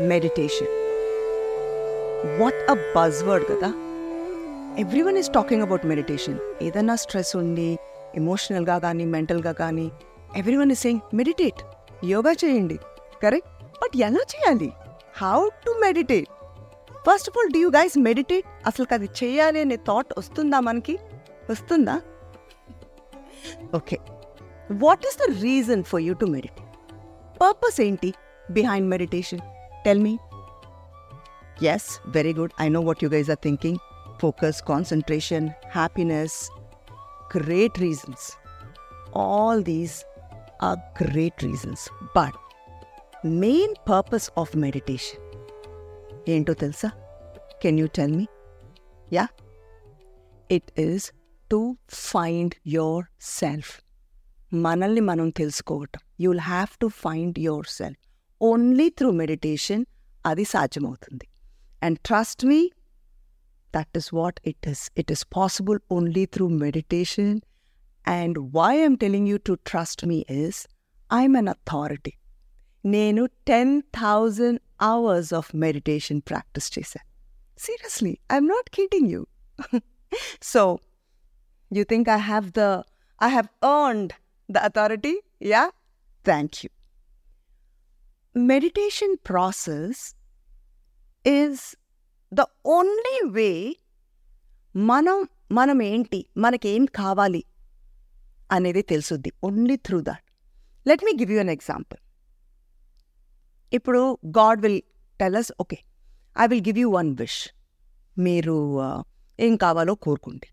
Meditation what a buzzword కదా. Everyone is talking about meditation ఏదైనా stress ఉండి ఎమోషనల్గా కానీ మెంటల్గా కానీ everyone is saying meditate yoga చేయండి. కరెక్ట్ బట్ ఎలా చేయాలి? How to meditate first of all do you guys meditate అసలు అది చేయాలి అనే థాట్ వస్తుందా మనకి? వస్తుందా? Okay what is the reason for you to meditate purpose ఏంటి behind meditation tell me yes very good I know what you guys are thinking focus concentration happiness great reasons all these are great reasons but main purpose of meditation ఏంటో తెలుసా can you tell me yeah it is to find your self మనల్ని మనం తెలుసుకోవటం you will have to find your self only through meditation అది సాధ్యమవుతుంది and trust me that is what it is it is possible only through meditation and why I'm telling you to trust me is I'm an authority నేను ten thousand hours of meditation practice చేశాను seriously I'm not kidding you so you think I have the I have earned the authority yeah thank you meditation process is the only way మనం మనం ఏంటి మనకేం కావాలి అనేది తెలుసుద్ది. Only through that let me give you an example ఇప్పుడు God will tell us okay I will give you one wish మీరు ఏం కావాలో కోరుకుంటే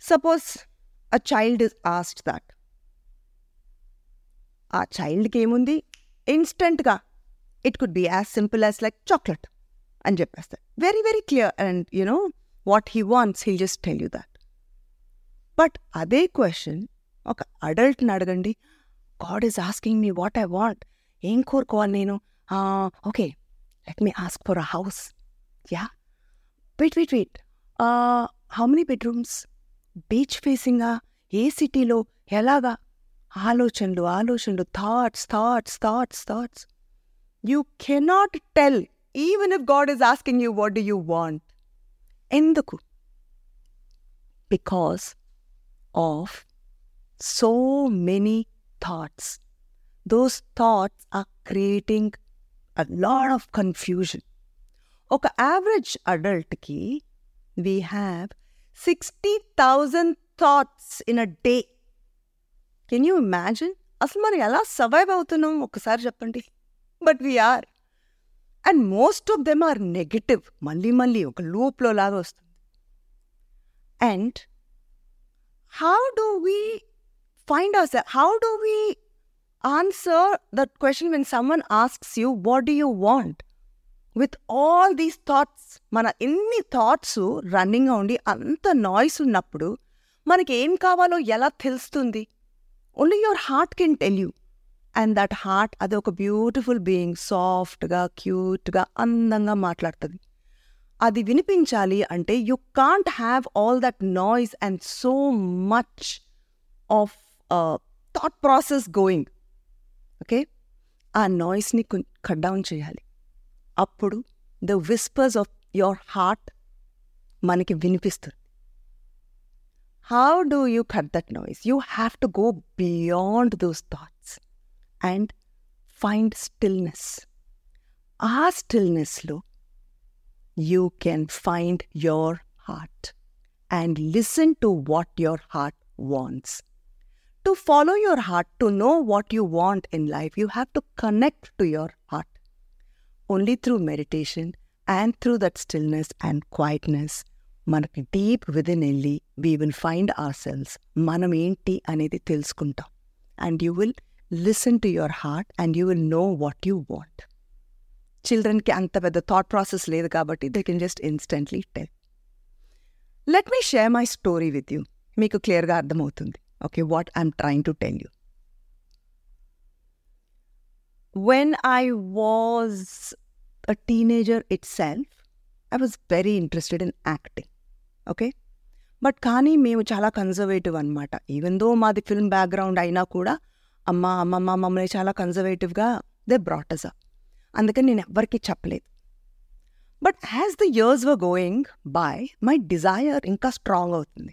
suppose a child is asked that ఆ చైల్డ్కి ఏముంది? ఇన్స్టెంట్గా it could be as simple as like chocolate అని చెప్పేస్తాడు very very clear and you know what he wants he just tell you that. But అదే క్వశ్చన్ ఒక అడల్ట్ని అడగండి. God is asking me what I want. ఏం కోరుకోవాలి నేను? Okay let me ask for a house. Yeah. Wait wait wait. How many bedrooms? Beach ఫేసింగా? ఏ సిటీలో? ఎలాగా? ఆలోచనలు ఆలోచనలు thoughts thoughts thoughts thoughts you cannot tell even if God is asking you what do you want ఎందుకు because of so many thoughts those thoughts are creating a lot of confusion ఒక average అడల్ట్కి we have sixty thousand thoughts in a day can you imagine అసలు మనం ఎలా survive అవుతున్నాం? ఒకసారి చెప్పండి. But we are and most of them are negative మళ్ళీ మళ్ళీ ఒక లూప్లో లాగా వస్తుంది. And how do we find our self how do we answer that question when someone asks you what do you want with all these thoughts మన ఎన్ని thoughts running ఉండి అంత నాయిస్ ఉన్నప్పుడు మనకి ఏం కావాలో ఎలా తెలుస్తుంది? Only your heart can tell you and that heart అది ఒక బ్యూటిఫుల్ బీయింగ్ సాఫ్ట్గా క్యూట్గా అందంగా మాట్లాడుతుంది. అది వినిపించాలి అంటే you can't have all that noise and so much of thought process going okay ఆ నాయిస్ని కట్ డౌన్ చేయాలి. అప్పుడు the whispers of your heart మనకి వినిపిస్తుంది How do you cut that noise? You have to go beyond those thoughts and find stillness. Ah, stillness, Lou, you can find your heart and listen to what your heart wants. To follow your heart, to know what you want in life, you have to connect to your heart. Only through meditation and through that stillness and quietness మనకి deep within వెళ్ళి we will find hour cells మనం ఏంటి అనేది తెలుసుకుంటాం and you will listen to your heart and you will know what you want చిల్డ్రన్కి అంత పెద్ద thought process లేదు కాబట్టి they can just instantly tell let me share my story with you మీకు క్లియర్గా అర్థమవుతుంది okay what I'm trying to tell you when I was a teenager itself, I was very interested in acting. Okay? But కానీ మేము చాలా conservative అనమాట even though మాది film background అయినా కూడా అమ్మ అమ్మమ్మ మమ్మల్ని చాలా కన్జర్వేటివ్గా దే బ్రాటస్ అప్ అందుకని నేను ఎవ్వరికీ చెప్పలేదు. But as the years were going by my desire ఇంకా స్ట్రాంగ్ అవుతుంది.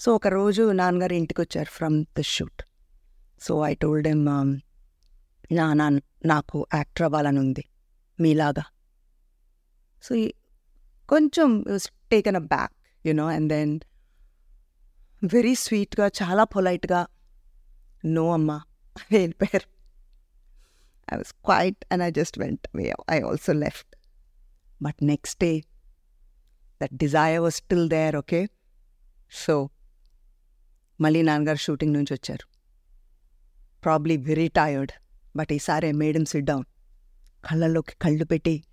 సో ఒకరోజు నాన్నగారు ఇంటికి వచ్చారు from the shoot so I told ఎమ్ నా నాకు యాక్టర్ అవ్వాలని ఉంది. మీలాగా. సో కొంచెం taken a back you know and then very స్వీట్గా చాలా పొలైట్గా నో అమ్మా వెళ్ళిపోయారు I was quite and I just went way I also left but next day that desire was still there okay so మళ్ళీ నాన్నగారు షూటింగ్ నుంచి వచ్చారు ప్రాబ్లీ వెరీ టయర్డ్ బట్ ఈసారి ఐ మేడ్ సిట్ డౌన్ కళ్ళల్లోకి కళ్ళు పెట్టి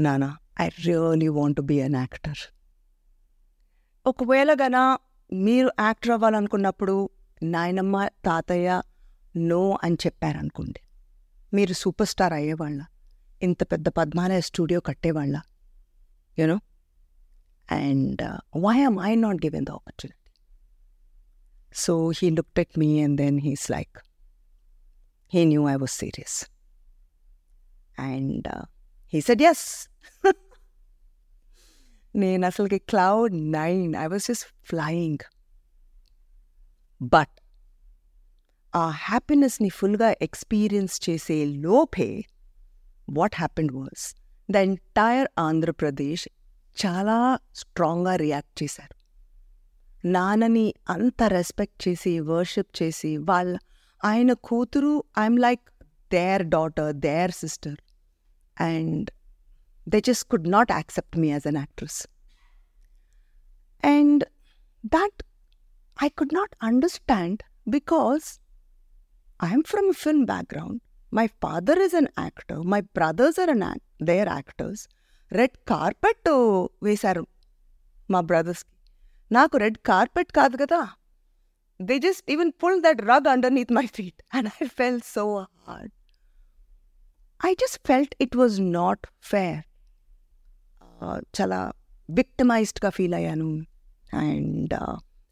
నానా I really want to be an actor ఒకవేళ గన మీరు యాక్టర్ అవ్వాలనుకున్నప్పుడు నాయనమ్మ తాతయ్య నో అని చెప్పారనుకోండి. మీరు సూపర్ స్టార్ అయ్యేవాళ్ళ. ఇంత పెద్ద పద్మాలయ స్టూడియో కట్టేవాళ్ళ. You know and why am I not given the opportunity. So he look at me and then he's like he knew I was serious. And he said yes నేను అసలుకి cloud nine I was just flying. But ఆ హ్యాపీనెస్ని ఫుల్గా experience చేసే లోపే what happened was the entire Andhra Pradesh చాలా స్ట్రాంగ్గా react చేశారు. నాన్నని అంత రెస్పెక్ట్ చేసి వర్షిప్ చేసి వాళ్ళ ఆయన కూతురు I'm like their daughter their sister and they just could not accept me as an actress. And that I could not understand because I'm from a film background. My father is an actor. My brothers are an act- they're actors. Red carpet వేశారు మా బ్రదర్స్కి నాకు red carpet కాదు కదా they just even pull that rug under neath my feet and I fell so hard I just felt it was not fair చాలా విక్టమైజ్డ్గా feel అయ్యాను and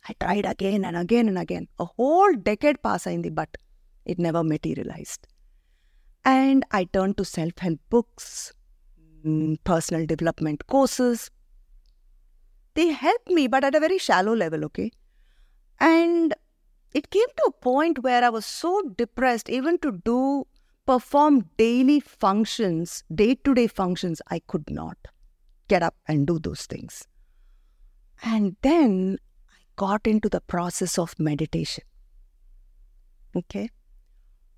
I tried again and again and again a whole decade pass అయింది but it never materialised and I turn to self help books personal development courses they help me but at a very shallow level okay and it came to a point where I was so depressed, even to do perform daily functions, day to day functions, I could not get up and do those things. And then I got into the process of meditation. Okay.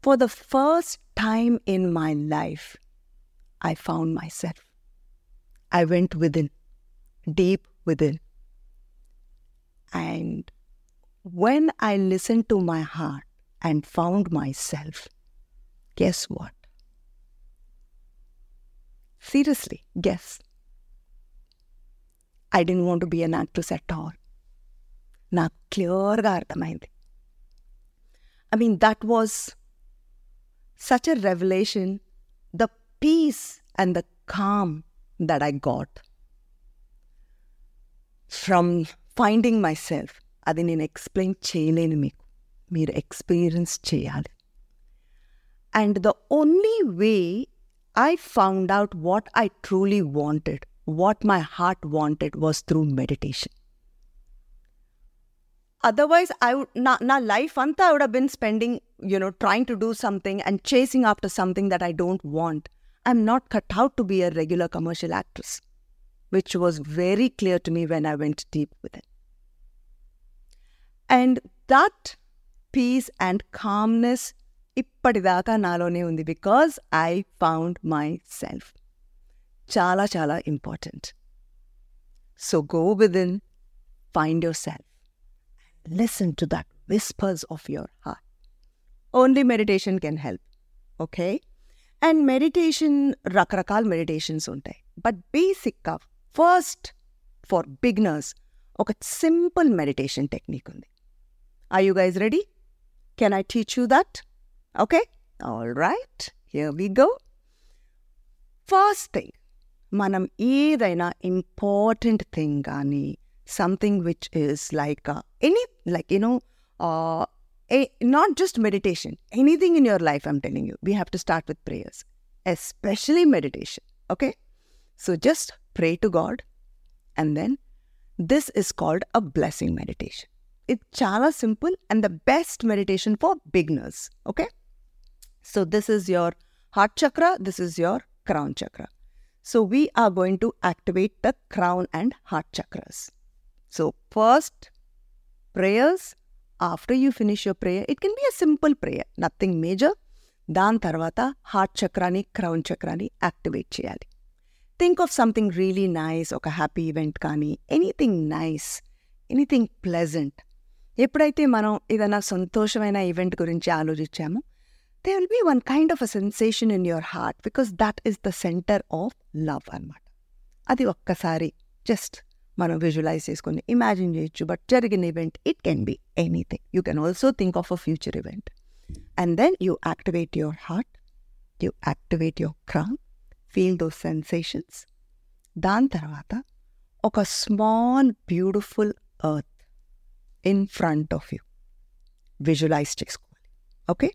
For the first time in my life, I found myself. I went within, deep within. And when I listened to my heart and found myself, guess what? Seriously, guess. I didn't want to be an actress at all. నాకు క్లియర్గా అర్థమైంది I mean that was such a revolution the peace and the calm that I got from finding my self అది నేను explain చేయలేను మీకు మీరు experience చేయాలి and the only way I found out what I truly wanted what my heart wanted was through meditation otherwise i would na, na life anta i would have been spending you know trying to do something and chasing after something that i don't want i'm not cut out to be a regular commercial actress which was very clear to me when i went deep with it and that peace and calmness ఇప్పటిదాకా నాలోనే ఉంది because I found my self చాలా చాలా important so go with in find your self listen to that whispers of your heart. Only meditation can help. Okay? And meditation, రకరకాల meditations ఉంటాయి but బేసిక్గా first for beginners ఒక simple meditation technique ఉంది I you guys ready can I teach you that okay all right here we go first thing మనం ఏదైనా important thing కానీ something which is like uh, any like you know uh, a, not just meditation anything in your life i'm telling you we have to start with prayers especially meditation. Okay? So just pray to God and then this is called a blessing meditation. It's chala simple and the best meditation for beginners. Okay? So this is your heart chakra, this So we are going to activate the crown and heart chakras. So first prayers after you finish your prayer, it can be a simple prayer, nothing major. దాని తర్వాత heart చక్రాని crown చక్రాని activate చేయాలి think of something really nice ఒక happy event కానీ anything nice anything pleasant ఎప్పుడైతే మనం ఏదైనా సంతోషమైన ఈవెంట్ గురించి ఆలోచించామో they will be one kind of a sensation in your heart because that is the centre of love అనమాట అది ఒక్కసారి జస్ట్ మనం విజువలైజ్ చేసుకొని ఇమాజిన్ చేయొచ్చు బట్ జరిగిన event it can be anything you can also think of a future event and then you activate your heart you activate your crown feel those sensations దాని తర్వాత ఒక small beautiful earth in front of you visualise చేసుకోవాలి okay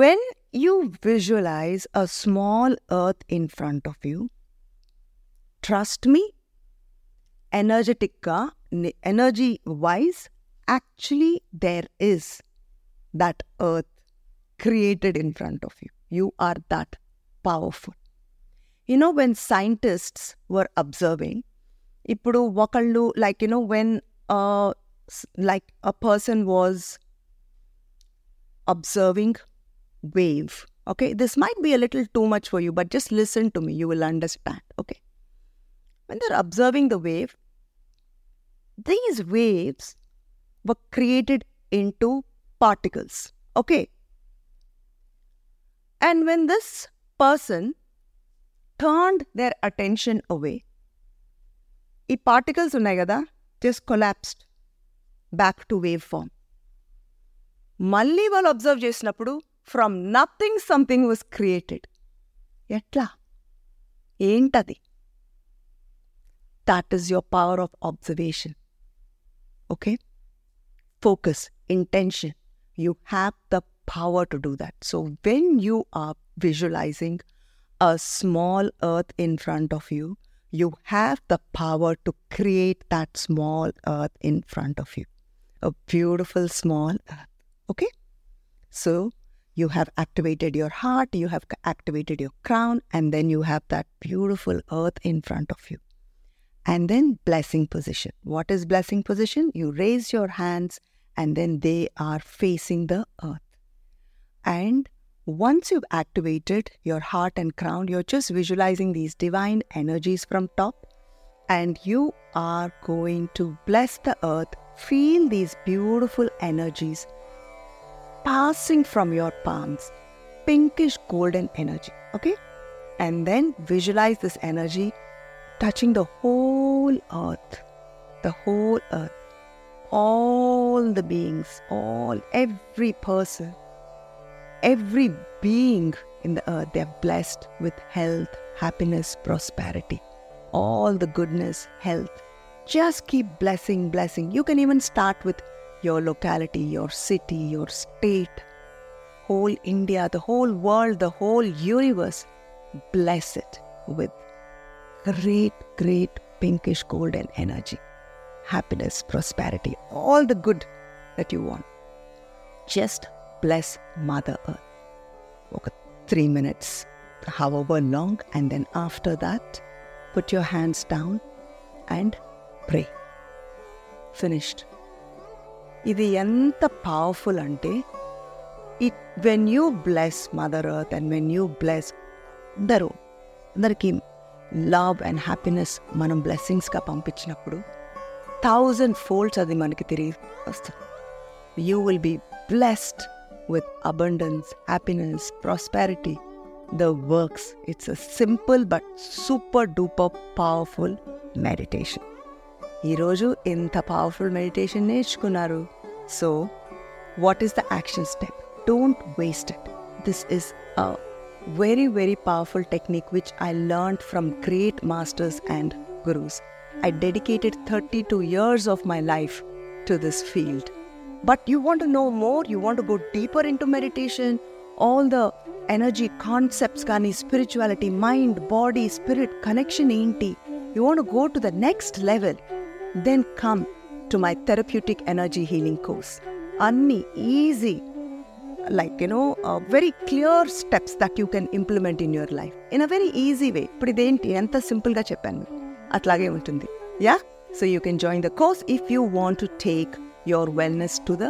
when you visualise a small earth in front of you trust me ఎనర్జెటిక్గా energy wise actually there is that earth created in front of you. You are that powerful. You know, when scientists were observing, ఇప్పుడు ఒకళ్ళు like, you know, when uh, like a person was observing wave, okay, this might be a little too much for you, but just listen to me, you will understand, okay. When they're observing the wave, these waves were created into particles. Okay. And when this person turned their attention away, ఈ particles ఉన్నాయి కదా just collapsed back to wave form మళ్ళీ వాళ్ళు observe చేసినప్పుడు from nothing something was created. Yetla. Entadi. That is your power of observation. Okay? Focus, intention. You have the power to do that. So when you are visualizing a small earth in front of you, you have the power to create that small earth in front of you. A beautiful small earth. Okay? So you have activated your heart, you have activated your crown, and then you have that beautiful earth in front of you. And then blessing position. What is blessing position? You raise your hands and then they are facing the earth. And once you've activated your heart and crown, you're just visualizing these divine energies from top, and you are going to bless the earth. Feel these beautiful energies passing from your palms, pinkish golden energy. Okay? And then visualize this energy touching the whole earth, the whole earth, all the beings, all, every person, every being in the earth, they're blessed with health, happiness, prosperity, all the goodness, health. Just keep blessing, blessing. You can even start with your locality, your city, your state, whole India, the whole world, the whole universe. Bless it with great, great pinkish golden energy, happiness, prosperity, all the good that you want. Just bless Mother Earth. Okay, three minutes, however long, and then after that, put your hands down and pray. Finished. ఇది ఎంత powerful అంటే it when you bless mother earth and when you bless అందరూ అందరికీ love and happiness మనం బ్లెస్సింగ్స్గా పంపించినప్పుడు thousand folds అది మనకి తిరిగి వస్తుంది. You will be blessed with abundance happiness prosperity the works it's a simple but super duper powerful meditation ఈరోజు ఎంత పవర్ఫుల్ మెడిటేషన్ నేర్చుకున్నారు so what is the action step don't waste it this is a very, very powerful technique which I learned from great masters and gurus. I dedicated 32 years of my life to this field. But you want to know more, you want to go deeper into meditation, all the energy concepts కానీ spirituality mind body spirit connection ఏంటి you want go to the next level Then come to my therapeutic energy healing course అన్నీ easy like you know very clear steps that you can implement in your life in a very easy way ఇప్పుడు ఇదేంటి? ఎంత సింపుల్గా చెప్పాను. అట్లాగే ఉంటుంది. Yeah so you can join the course if you want to take your wellness to the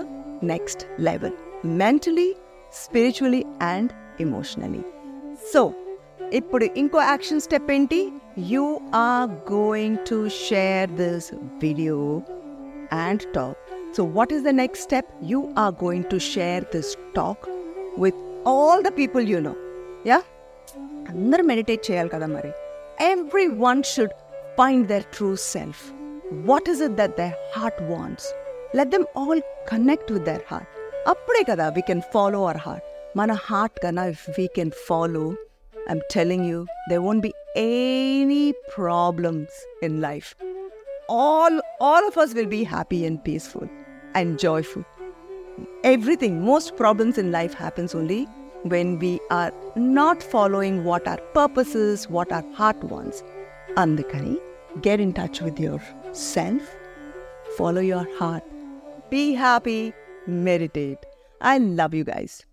next level mentally spiritually and emotionally so ఇప్పుడు ఇంకో action step ఏంటి? You are going to share this video and talk. So, what is the next step? You are going to share this talk with all the people you know. Yeah? అందరూ meditate చేయాలి కదా మరి every one should find there true self what is it that their heart wants let them all connect with their heart అప్పుడే కదా we can follow our heart మన heart కన్నా if we can follow I'm telling you they won't be any problems in life. All, all of us will be happy and peaceful and joyful. Everything, most problems in life happens only when we are not following what our purpose is, what our heart wants. Andukani, get in touch with yourself, follow your heart, be happy, meditate. I love you guys.